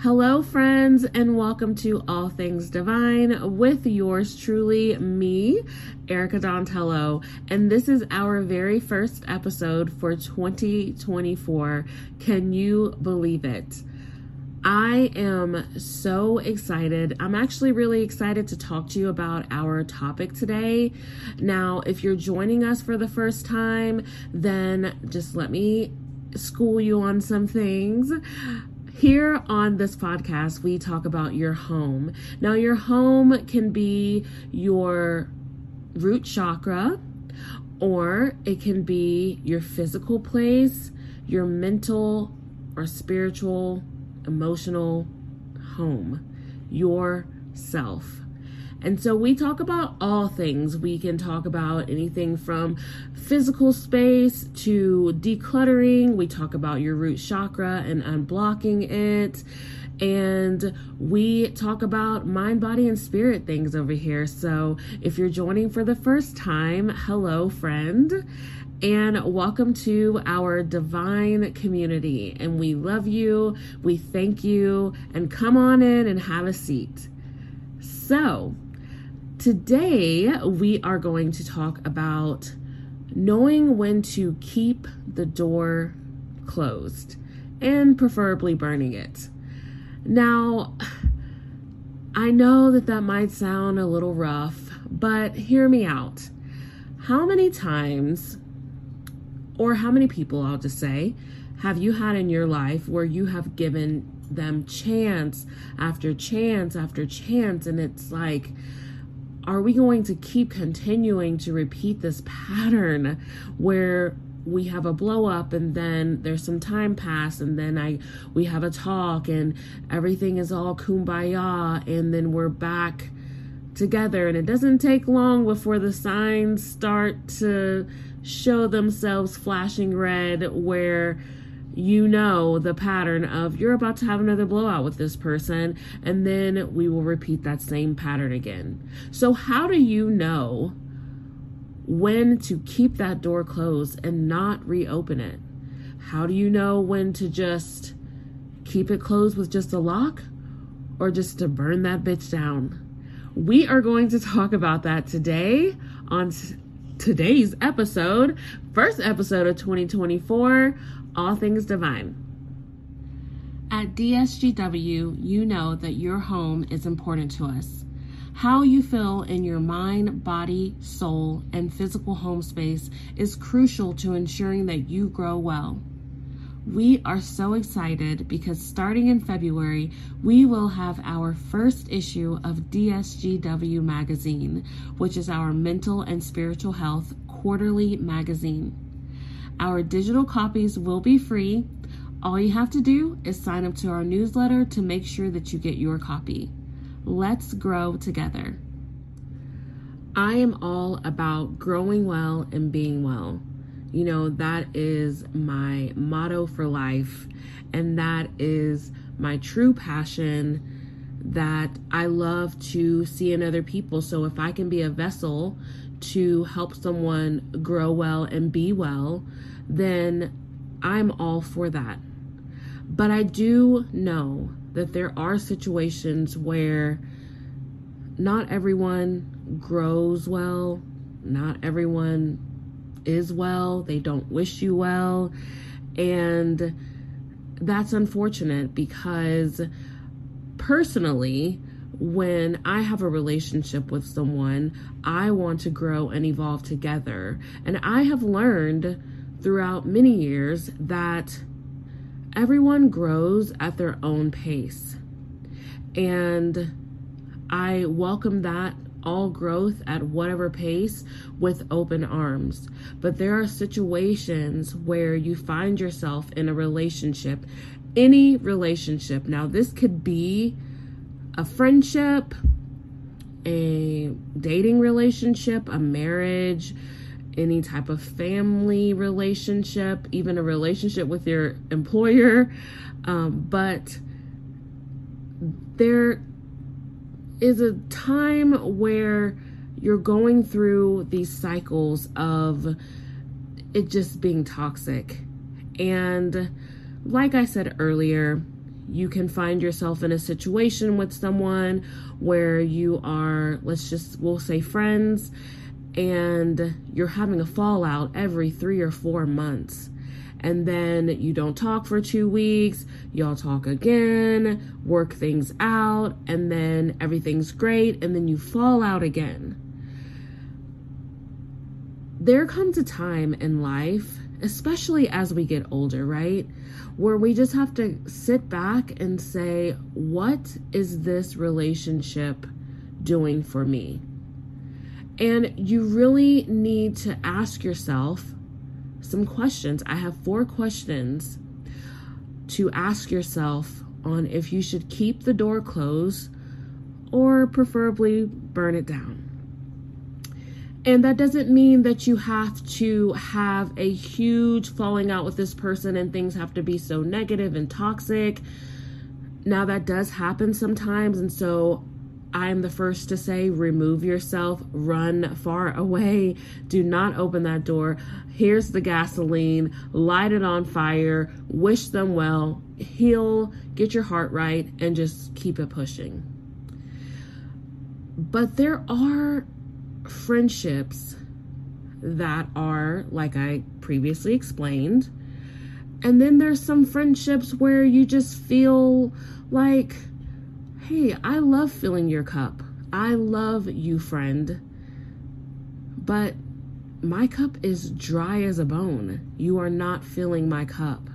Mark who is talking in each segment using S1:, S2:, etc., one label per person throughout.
S1: Hello, friends, and welcome to All Things Divine with yours truly, me, Erica Dontello. And this is our very first episode for 2024. Can you believe it? I am so excited. I'm actually really excited to talk to you about our topic today. Now, if you're joining us for the first time, then just let me school you on some things. Here on this podcast, we talk about your home. Now, your home can be your root chakra, or it can be your physical place, your mental or spiritual, emotional home, yourself. And so we talk about all things. We can talk about anything from physical space to decluttering. We talk about your root chakra and unblocking it. And we talk about mind, body, and spirit things over here. So if you're joining for the first time, hello, friend and welcome to our divine community. And we love you, we thank you, and come on in and have a seat. So, Today, we are going to talk about knowing when to keep the door closed and preferably burning it. Now, I know that that might sound a little rough, but hear me out. How many times, or how many people, I'll just say, have you had in your life where you have given them chance after chance after chance, and it's like, are we going to keep continuing to repeat this pattern where we have a blow up and then there's some time pass and then I we have a talk and everything is all kumbaya and then we're back together and it doesn't take long before the signs start to show themselves flashing red where you know the pattern of you're about to have another blowout with this person, and then we will repeat that same pattern again. So, how do you know when to keep that door closed and not reopen it? How do you know when to just keep it closed with just a lock or just to burn that bitch down? We are going to talk about that today on today's episode, first episode of 2024 all things divine. At DSGW, you know that your home is important to us. How you feel in your mind, body, soul, and physical home space is crucial to ensuring that you grow well. We are so excited because starting in February, we will have our first issue of DSGW Magazine, which is our mental and spiritual health quarterly magazine. Our digital copies will be free. All you have to do is sign up to our newsletter to make sure that you get your copy. Let's grow together. I am all about growing well and being well. You know, that is my motto for life, and that is my true passion that I love to see in other people. So if I can be a vessel to help someone grow well and be well, then I'm all for that. But I do know that there are situations where not everyone grows well, not everyone is well, they don't wish you well. And that's unfortunate because personally, when I have a relationship with someone, I want to grow and evolve together. And I have learned throughout many years that everyone grows at their own pace. And I welcome that all growth at whatever pace with open arms. But there are situations where you find yourself in a relationship, any relationship. Now, this could be a friendship, a dating relationship, a marriage, any type of family relationship, even a relationship with your employer. Um, but there is a time where you're going through these cycles of it just being toxic. And like I said earlier, you can find yourself in a situation with someone where you are, let's just, we'll say friends, and you're having a fallout every three or four months. And then you don't talk for two weeks, y'all talk again, work things out, and then everything's great, and then you fall out again. There comes a time in life, especially as we get older, right? Where we just have to sit back and say, what is this relationship doing for me? And you really need to ask yourself some questions. I have four questions to ask yourself on if you should keep the door closed or preferably burn it down. And that doesn't mean that you have to have a huge falling out with this person and things have to be so negative and toxic. Now, that does happen sometimes. And so I am the first to say remove yourself, run far away, do not open that door. Here's the gasoline, light it on fire, wish them well, heal, get your heart right, and just keep it pushing. But there are friendships that are, like I previously explained, and then there's some friendships where you just feel like hey, I love filling your cup. I love you, friend. But my cup is dry as a bone. You are not filling my cup.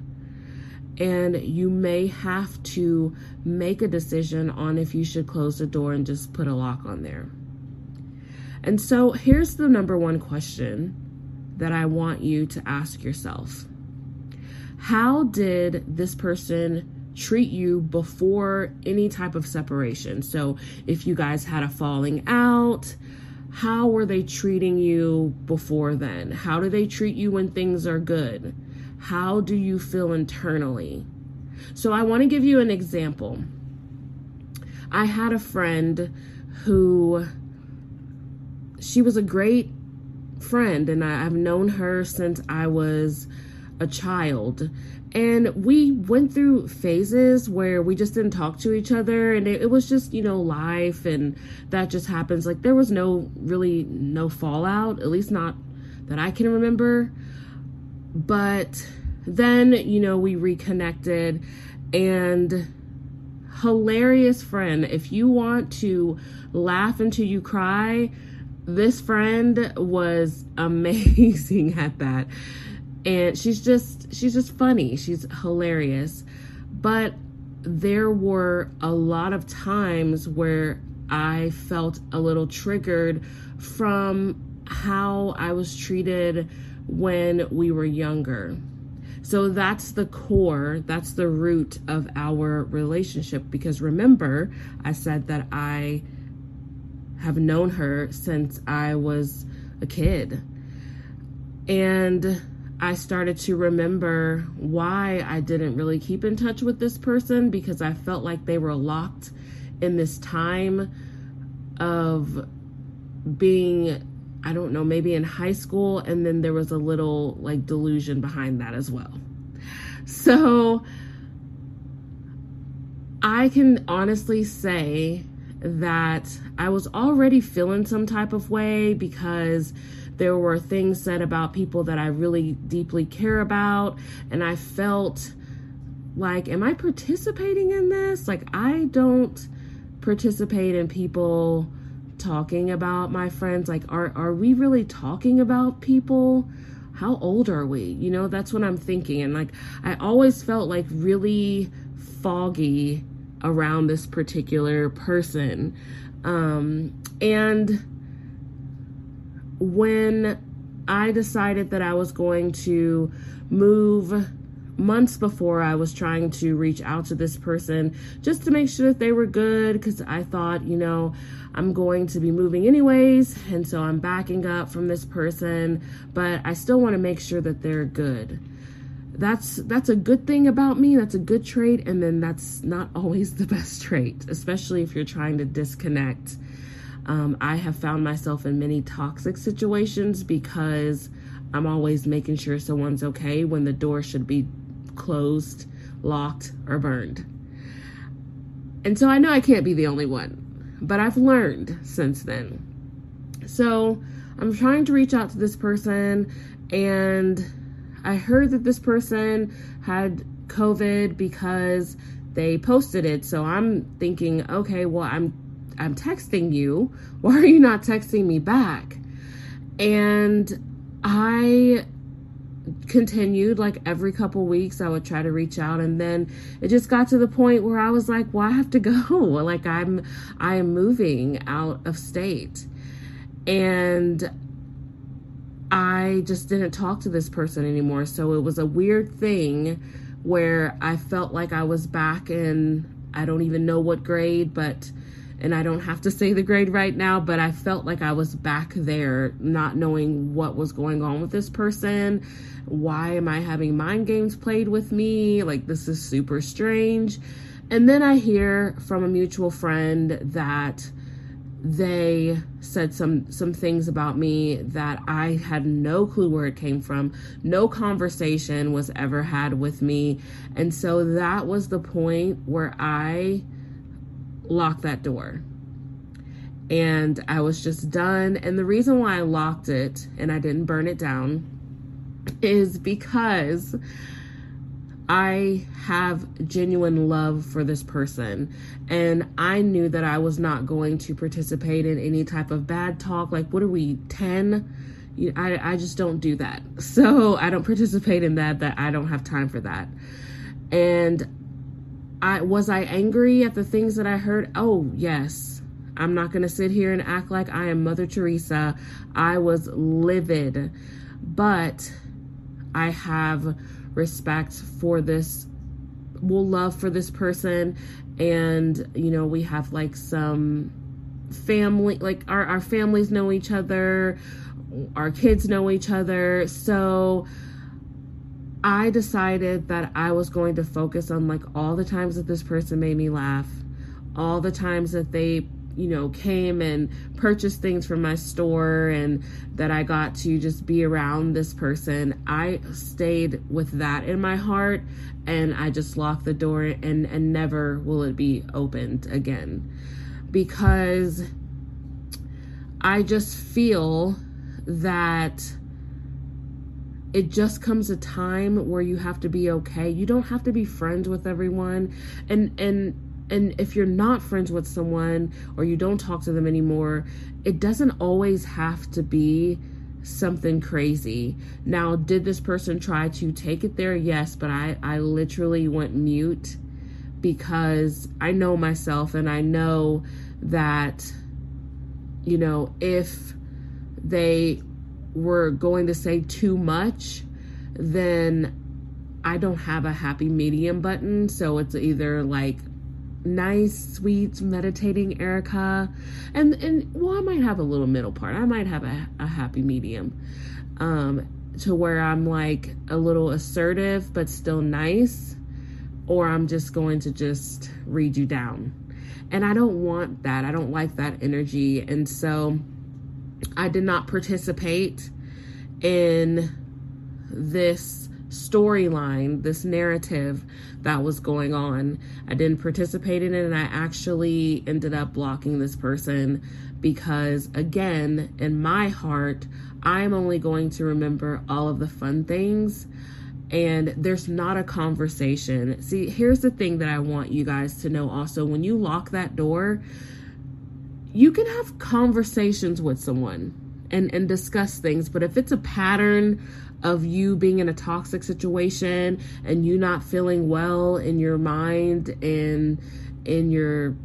S1: And you may have to make a decision on if you should close the door and just put a lock on there. And so here's the number one question that I want you to ask yourself How did this person treat you before any type of separation. So if you guys had a falling out, how were they treating you before then? How do they treat you when things are good? How do you feel internally? So I want to give you an example. I had a friend who she was a great friend and I've known her since I was a child. And we went through phases where we just didn't talk to each other and it, it, was just you know life and that just happens. Like there was no really no fallout at least not that i can remember. But then you know we reconnected and hilarious friend if you want to laugh until you cry this friend was amazing at that. And she's just she's just funny. She's hilarious. But there were a lot of times where i felt a little triggered from how i was treated when we were younger. So that's the core that's the root of our relationship. Because remember i said that i have known her since i was a kid and I started to remember why I didn't really keep in touch with this person because I felt like they were locked in this time of being, I don't know, maybe in high school. And then there was a little like delusion behind that as well. So I can honestly say that I was already feeling some type of way because there were things said about people that I really deeply care about. And I felt like, am I participating in this? Like, I don't participate in people talking about my friends. Like, are, are we really talking about people? How old are we? You know, that's what I'm thinking. And like, I always felt like really foggy around this particular person. Um, and when I decided that I was going to move months before I was trying to reach out to this person just to make sure that they were good because I thought, you know, I'm going to be moving anyways, and so I'm backing up from this person, but I still want to make sure that they're good. That's that's a good thing about me. That's a good trait, and then that's not always the best trait, especially if you're trying to disconnect um, I have found myself in many toxic situations because I'm always making sure someone's okay when the door should be closed, locked, or burned. And so I know I can't be the only one, but I've learned since then. So I'm trying to reach out to this person, and I heard that this person had COVID because they posted it. So I'm thinking, okay, well, I'm I'm texting you. Why are you not texting me back? And I continued like every couple weeks I would try to reach out and then it just got to the point where I was like, well, I have to go. Like I'm I am moving out of state. And I just didn't talk to this person anymore. So it was a weird thing where I felt like I was back in I don't even know what grade, but and I don't have to say the grade right now, but I felt like I was back there, not knowing what was going on with this person. Why am I having mind games played with me? Like, this is super strange. And then I hear from a mutual friend that they said some some things about me that I had no clue where it came from. No conversation was ever had with me. And so that was the point where I locked that door. And I was just done. And the reason why I locked it and I didn't burn it down is because I have genuine love for this person. And I knew that I was not going to participate in any type of bad talk. Like, what are we, 10? I, I just don't do that. So I don't participate in that, that I don't have time for that. And I was I angry at the things that I heard? Oh, yes. I'm not going to sit here and act like I am Mother Teresa. I was livid. But I have respect for this well love for this person. And you know we have like some family like our, our families know each other our kids know each other. So I decided that I was going to focus on like all the times that this person made me laugh, all the times that they, you know, came and purchased things from my store and that I got to just be around this person. I stayed with that in my heart and I just locked the door and and never will it be opened again. Because I just feel that it just comes a time where you have to be okay. You don't have to be friends with everyone. And and and if you're not friends with someone or you don't talk to them anymore, it doesn't always have to be something crazy. Now, did this person try to take it there? Yes, but I I literally went mute because I know myself and I know that you know, if they were going to say too much, then I don't have a happy medium button. So it's either like nice, sweet, meditating Erica, and and well, I might have a little middle part. I might have a, a happy medium, um, to where I'm like a little assertive but still nice, or I'm just going to just read you down, and I don't want that. I don't like that energy, and so I did not participate in this storyline, this narrative that was going on. I didn't participate in it, and I actually ended up blocking this person because, again, in my heart, I'm only going to remember all of the fun things. And there's not a conversation. See, here's the thing that I want you guys to know also when you lock that door, you can have conversations with someone and and discuss things but if it's a pattern of you being in a toxic situation and you not feeling well in your mind and in your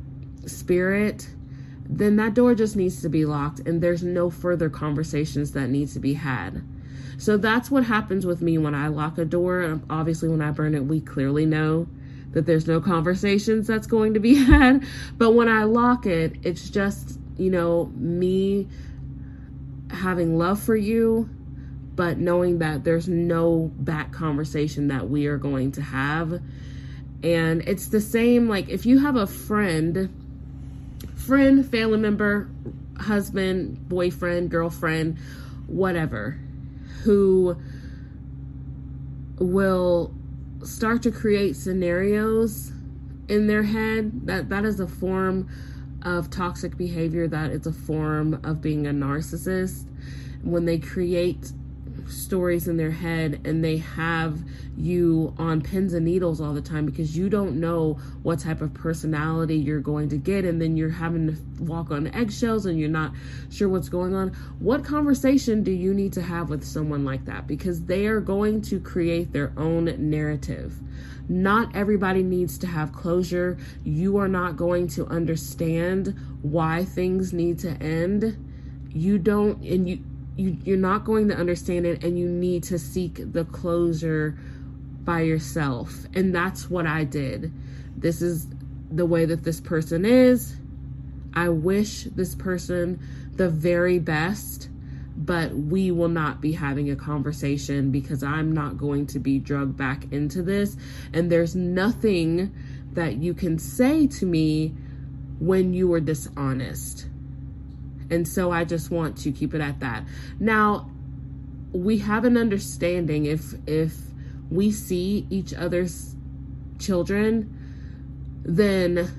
S1: spirit then that door just needs to be locked and there's no further conversations that need to be had so that's what happens with me when i lock a door obviously when i burn it we clearly know that there's no conversations that's going to be had. But when I lock it, it's just, you know, me having love for you, but knowing that there's no back conversation that we are going to have. And it's the same, like, if you have a friend, friend, family member, husband, boyfriend, girlfriend, whatever, who will start to create scenarios in their head. That that is a form of toxic behavior. that it's a form of being a narcissist. When they create stories in their head and they have you on pins and needles all the time because you don't know what type of personality you're going to get and then you're having to walk on eggshells and you're not sure what's going on. What conversation do you need to have with someone like that? Because they are going to create their own narrative. Not everybody needs to have closure. You are not going to understand why things need to end. You don't and you you you're not going to understand it and you need to seek the closure by yourself. And that's what I did. This is the way that this person is. I wish this person the very best but we will not be having a conversation because I'm not going to be drugged back into this. And there's nothing that you can say to me when you were dishonest and so I just want to keep it at that. Now, we have an understanding if if we see each other's children, then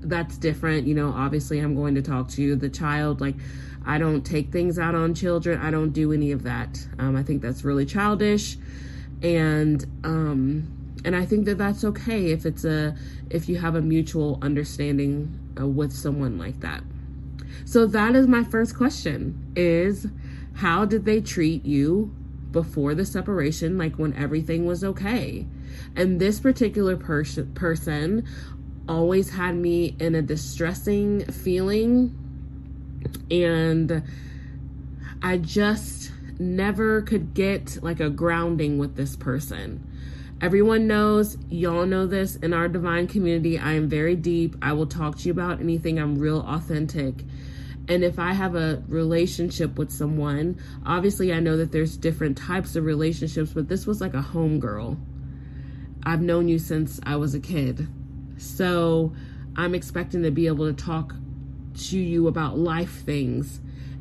S1: that's different. You know, obviously I'm going to talk to you. The child, like I don't take things out on children. I don't do any of that. Um, I think that's really childish. And um and I think that that's okay if it's a if you have a mutual understanding uh, with someone like that. So that is my first question is how did they treat you before the separation like when everything was okay? And this particular pers- person always had me in a distressing feeling and I just never could get like a grounding with this person. Everyone knows, y'all know this in our divine community. I am very deep. I will talk to you about anything. I'm real authentic. And if I have a relationship with someone, obviously I know that there's different types of relationships, but this was like a home girl. I've known you since I was a kid. So I'm expecting to be able to talk to you about life things.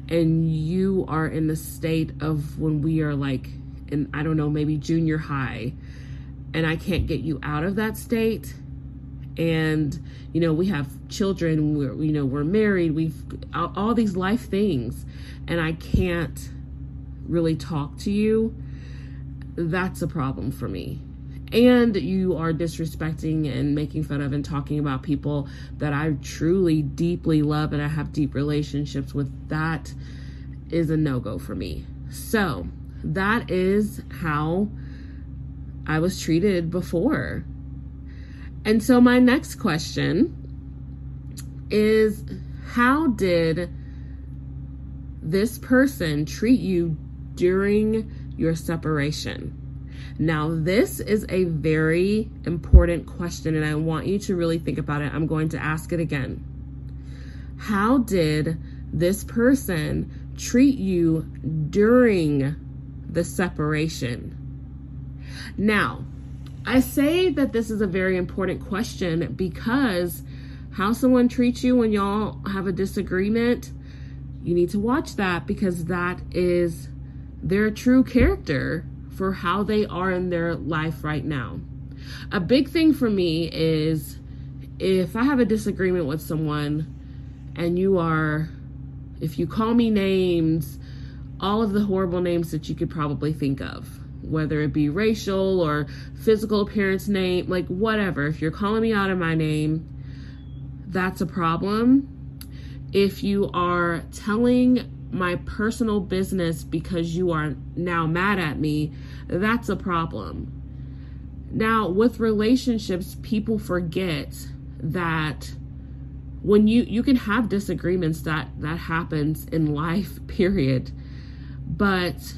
S1: And you are in the state of when we are like in, I don't know, maybe junior high and I can't get you out of that state and you know we have children we're you know we're married we've all, all, these life things. And I can't really talk to you. That's a problem for me. And you are disrespecting and making fun of and talking about people that I truly deeply love and I have deep relationships with. That is a no-go for me. So that is how I was treated before. And so, my next question is How did this person treat you during your separation? Now, this is a very important question, and I want you to really think about it. I'm going to ask it again. How did this person treat you during the separation? Now, I say that this is a very important question because how someone treats you when y'all have a disagreement, you need to watch that because that is their true character for how they are in their life right now. A big thing for me is if I have a disagreement with someone and you are, if you call me names, all of the horrible names that you could probably think of whether it be racial or physical appearance name, like whatever. If you're calling me out of my name, that's a problem. If you are telling my personal business because you are now mad at me, that's a problem. Now, with relationships, people forget that when you you can have disagreements that that happens in life period. But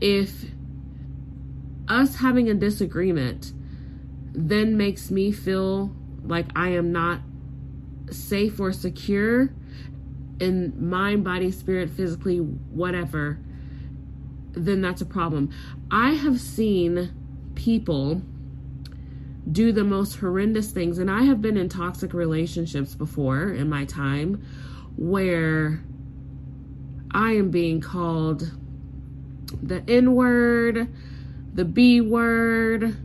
S1: if us having a disagreement then makes me feel like I am not safe or secure in mind, body, spirit, physically, whatever, then that's a problem. I have seen people do the most horrendous things, and I have been in toxic relationships before in my time where I am being called the N word the B word,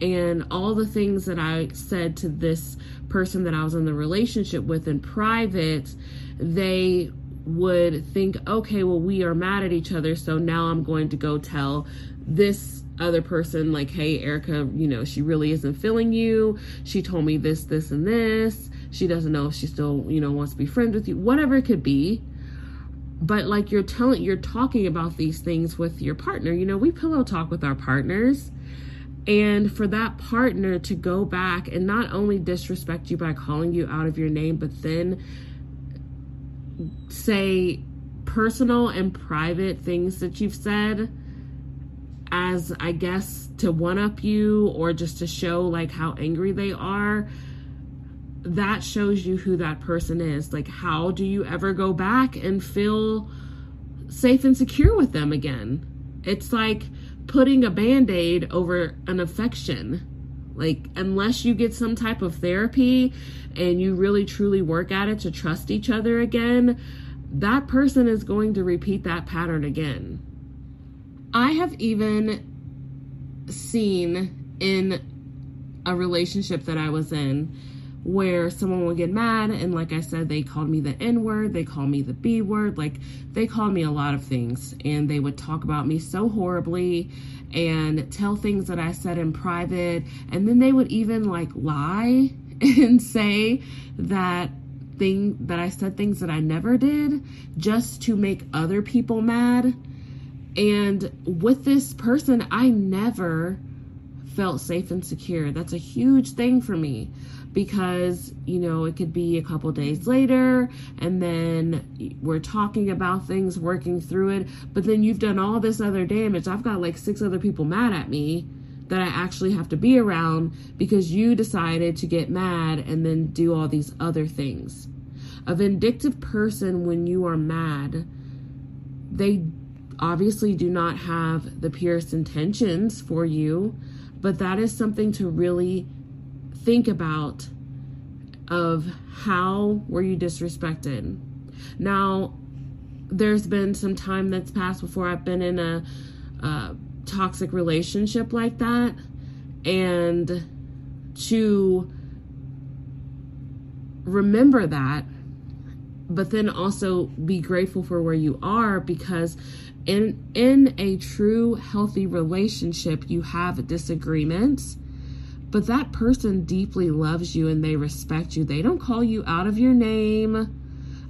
S1: and all the things that I said to this person that I was in the relationship with in private, they would think, okay, well, we are mad at each other, so now I'm going to go tell this other person, like, hey, Erica, you know, she really isn't feeling you. She told me this, this, and this. She doesn't know if she still, you know, wants to be friends with you, whatever it could be. But like you're telling, you're talking about these things with your partner. You know, we pillow talk with our partners and for that partner to go back and not only disrespect you by calling you out of your name, but then say personal and private things that you've said as I guess to one up you or just to show like how angry they are, that shows you who that person is. Like, how do you ever go back and feel safe and secure with them again? It's like, putting a band aid over an affection. Like, unless you get some type of therapy and you really truly work at it to trust each other again, that person is going to repeat that pattern again. I have even seen in a relationship that I was in where someone would get mad and like I said they called me the N word, they called me the B word, like they called me a lot of things and they would talk about me so horribly and tell things that I said in private and then they would even like lie and say that thing that I said things that I never did just to make other people mad. And with this person, I never felt safe and secure. That's a huge thing for me because you know it could be a couple days later and then we're talking about things working through it. But then you've done all this other damage. I've got like six other people mad at me that i actually have to be around because you decided to get mad and then do all these other things. A vindictive person when you are mad they obviously do not have the purest intentions for you but that is something to really think about of how were you disrespected. Now, there's been some time that's passed before I've been in a, a toxic relationship like that, and to remember that but then also be grateful for where you are because in in a true healthy relationship you have disagreements but that person deeply loves you and they respect you. They don't call you out of your name.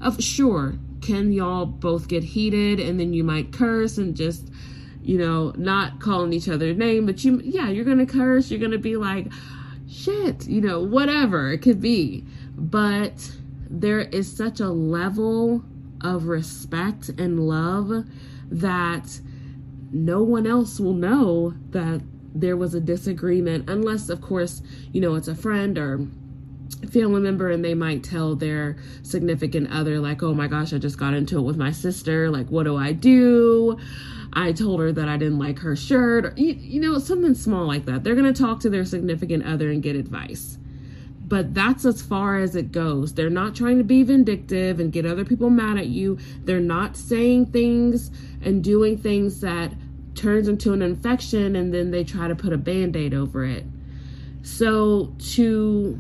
S1: Of sure, can y'all both get heated and then you might curse and just you know, not calling each other name, but you yeah, you're going to curse, you're going to be like shit, you know, whatever it could be. But there is such a level of respect and love that no one else will know that there was a disagreement, unless, of course, you know, it's a friend or family member and they might tell their significant other like oh my gosh i just got into it with my sister. Like what do i do? I told her that i didn't like her shirt. Or, you, you know something small like that. They're going to talk to their significant other and get advice. But that's as far as it goes. They're not trying to be vindictive and get other people mad at you. They're not saying things and doing things that turns into an infection and then they try to put a band aid over it. So, to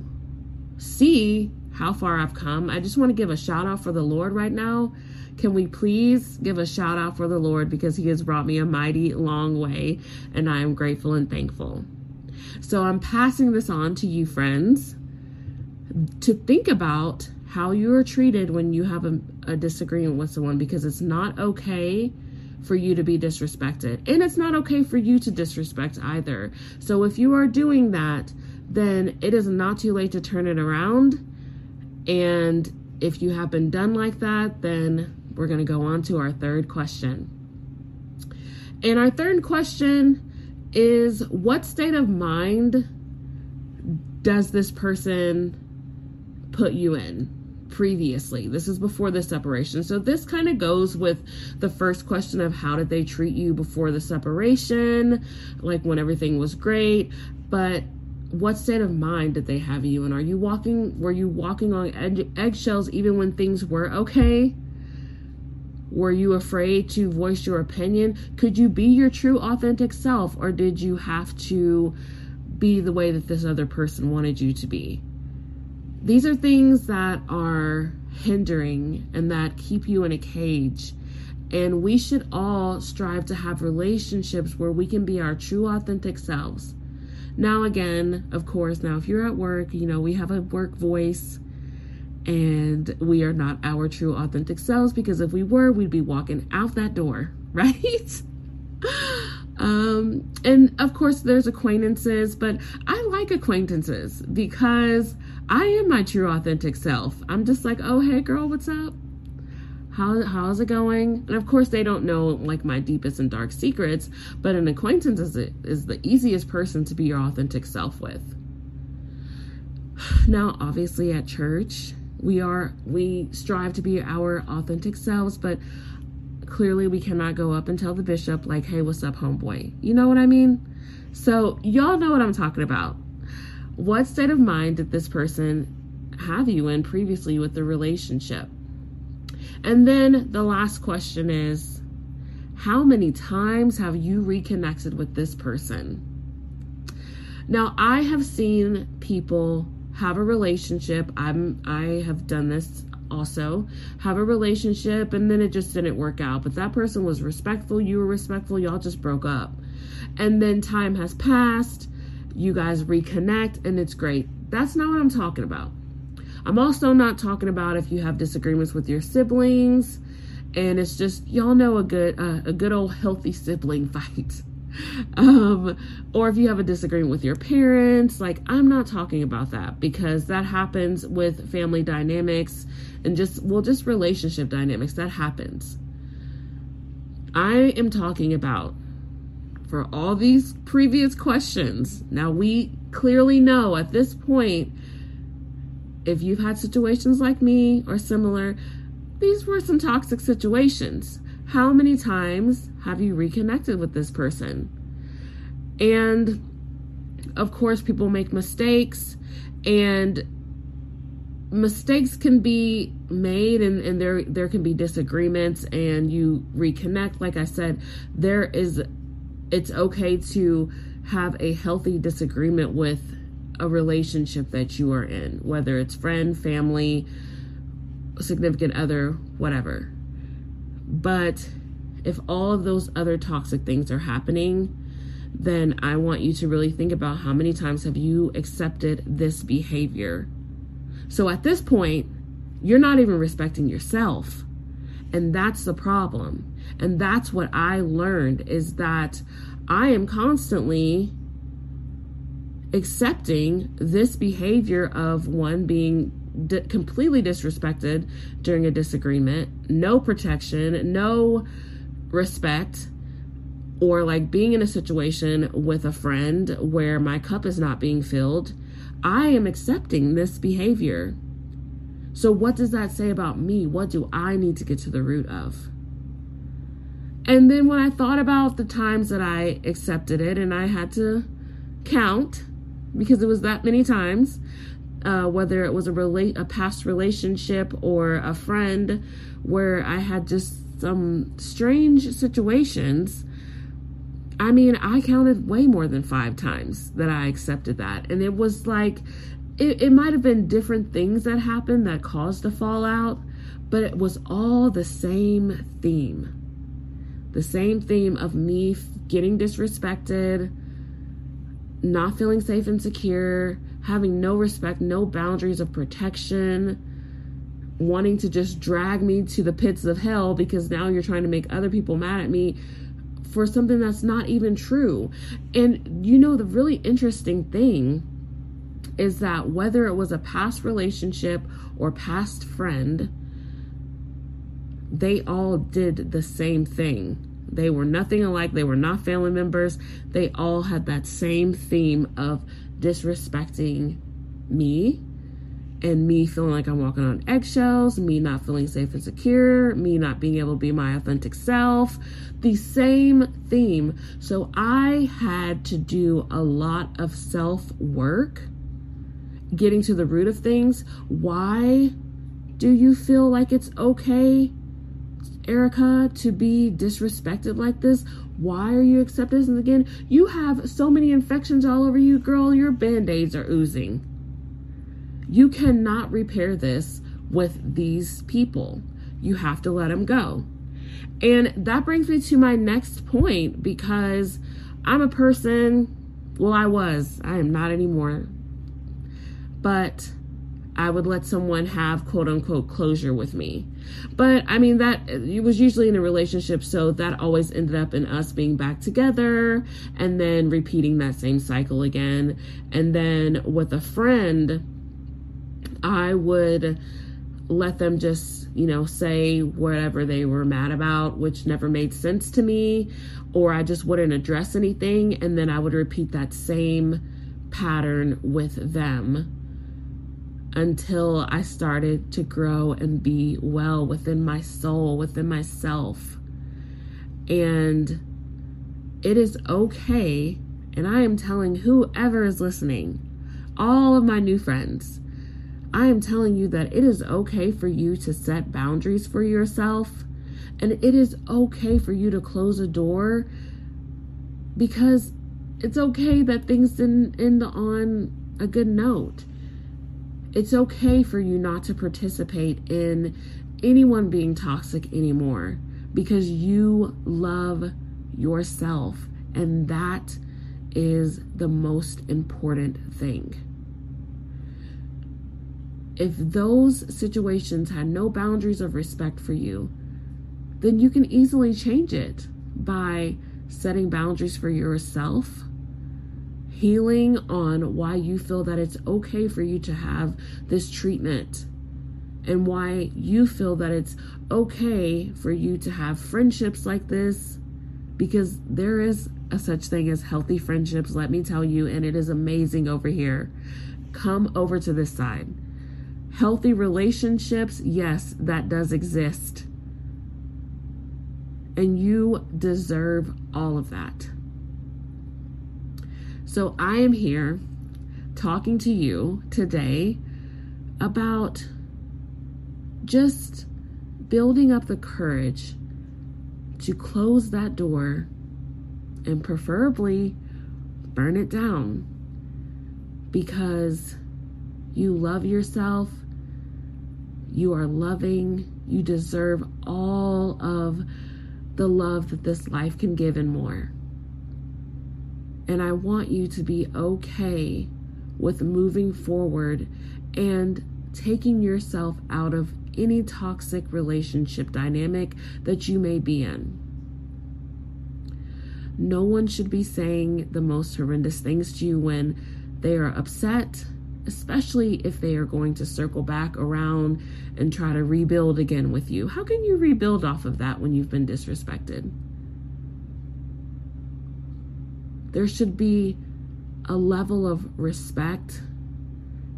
S1: see how far I've come, I just want to give a shout out for the Lord right now. Can we please give a shout out for the Lord because He has brought me a mighty long way and I am grateful and thankful. So, I'm passing this on to you, friends, to think about how you are treated when you have a, a disagreement with someone because it's not okay for you to be disrespected. And it's not okay for you to disrespect either. So if you are doing that, then it is not too late to turn it around. And if you have been done like that, then we're going to go on to our third question. And our third question is what state of mind does this person put you in? Previously. This is before the separation. So this kind of goes with the first question of how did they treat you before the separation, like when everything was great, but what state of mind did they have you in? Are you walking were you walking on egg, eggshells even when things were okay? Were you afraid to voice your opinion? Could you be your true authentic self or did you have to be the way that this other person wanted you to be. These are things that are hindering and that keep you in a cage. And we should all strive to have relationships where we can be our true, authentic selves. Now, again, of course, now if you're at work, you know, we have a work voice and we are not our true, authentic selves because if we were, we'd be walking out that door, right? um, and of course, there's acquaintances, but I like acquaintances because I am my true, authentic self. I'm just like, oh, hey, girl, what's up? How, how's it going? And of course, they don't know like my deepest and dark secrets, but an acquaintance is, is the easiest person to be your authentic self with. Now, obviously, at church, we are we strive to be our authentic selves, but clearly we cannot go up and tell the bishop like, "Hey, what's up, homeboy?" You know what I mean? So y'all know what I'm talking about. What state of mind did this person have you in previously with the relationship? And then the last question is how many times have you reconnected with this person? Now, I have seen people have a relationship. I'm I have done this also. Have a relationship and then it just didn't work out. But that person was respectful, you were respectful, y'all just broke up. And then time has passed, you guys reconnect and it's great. That's not what I'm talking about. I'm also not talking about if you have disagreements with your siblings and it's just y'all know a good uh, a good old healthy sibling fight. um, or if you have a disagreement with your parents, like I'm not talking about that because that happens with family dynamics and just well just relationship dynamics that happens. I am talking about for all these previous questions. Now we clearly know at this point if you've had situations like me or similar, these were some toxic situations. How many times have you reconnected with this person? And of course, people make mistakes, and mistakes can be made and, and there there can be disagreements and you reconnect like i said there is it's okay to have a healthy disagreement with a relationship that you are in, whether it's friend, family, significant other, whatever. But if all of those other toxic things are happening, then I want you to really think about how many times have you accepted this behavior. So at this point, you're not even respecting yourself. And that's the problem. And that's what I learned is that I am constantly accepting this behavior of one being completely disrespected during a disagreement, no protection, no respect, or like being in a situation with a friend where my cup is not being filled, I am accepting this behavior. So, what does that say about me? What do I need to get to the root of? And then when I thought about the times that I accepted it and I had to count, because it was that many times, uh, whether it was a relate a past relationship or a friend where I had just some strange situations. I mean, I counted way more than five times that I accepted that. And it was like, it, it might have been different things that happened that caused the fallout, but it was all the same theme. The same theme of me getting disrespected, not feeling safe and secure, having no respect, no boundaries of protection, wanting to just drag me to the pits of hell because now you're trying to make other people mad at me for something that's not even true. And you know, the really interesting thing is that whether it was a past relationship or past friend, they all did the same thing. They were nothing alike. They were not family members. They all had that same theme of disrespecting me and me feeling like I'm walking on eggshells, me not feeling safe and secure, me not being able to be my authentic self. The same theme. So I had to do a lot of self work, getting to the root of things. Why do you feel like it's okay Erica, to be disrespected like this? Why are you accepting this again? You have so many infections all over you, girl. Your band aids are oozing. You cannot repair this with these people. You have to let them go. And that brings me to my next point because I'm a person, well, I was, I am not anymore, but I would let someone have quote unquote closure with me. But I mean, that it was usually in a relationship, so that always ended up in us being back together and then repeating that same cycle again. And then with a friend, I would let them just, you know, say whatever they were mad about, which never made sense to me, or I just wouldn't address anything. And then I would repeat that same pattern with them until I started to grow and be well within my soul, within myself. And it is okay. And I am telling whoever is listening, all of my new friends, I am telling you that it is okay for you to set boundaries for yourself. And it is okay for you to close a door because it's okay that things didn't end on a good note. It's okay for you not to participate in anyone being toxic anymore because you love yourself. And that is the most important thing if those situations had no boundaries of respect for you, then you can easily change it by setting boundaries for yourself, healing on why you feel that it's okay for you to have this treatment, and why you feel that it's okay for you to have friendships like this, because there is a such thing as healthy friendships, let me tell you, and it is amazing over here. Come over to this side Healthy relationships, yes, that does exist. And you deserve all of that. So I am here talking to you today about just building up the courage to close that door and preferably burn it down because you love yourself you are loving. You deserve all of the love that this life can give and more. And I want you to be okay with moving forward and taking yourself out of any toxic relationship dynamic that you may be in. No one should be saying the most horrendous things to you when they are upset, especially if they are going to circle back around and try to rebuild again with you. How can you rebuild off of that when you've been disrespected? There should be a level of respect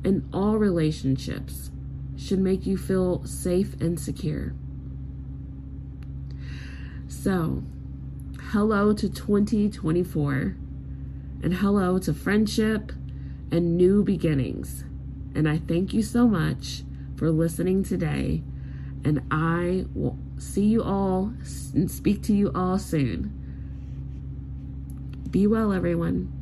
S1: in all relationships should make you feel safe and secure. So, hello to 2024 and hello to friendship and new beginnings. And I thank you so much for listening today. And I will see you all and speak to you all soon. Be well, everyone.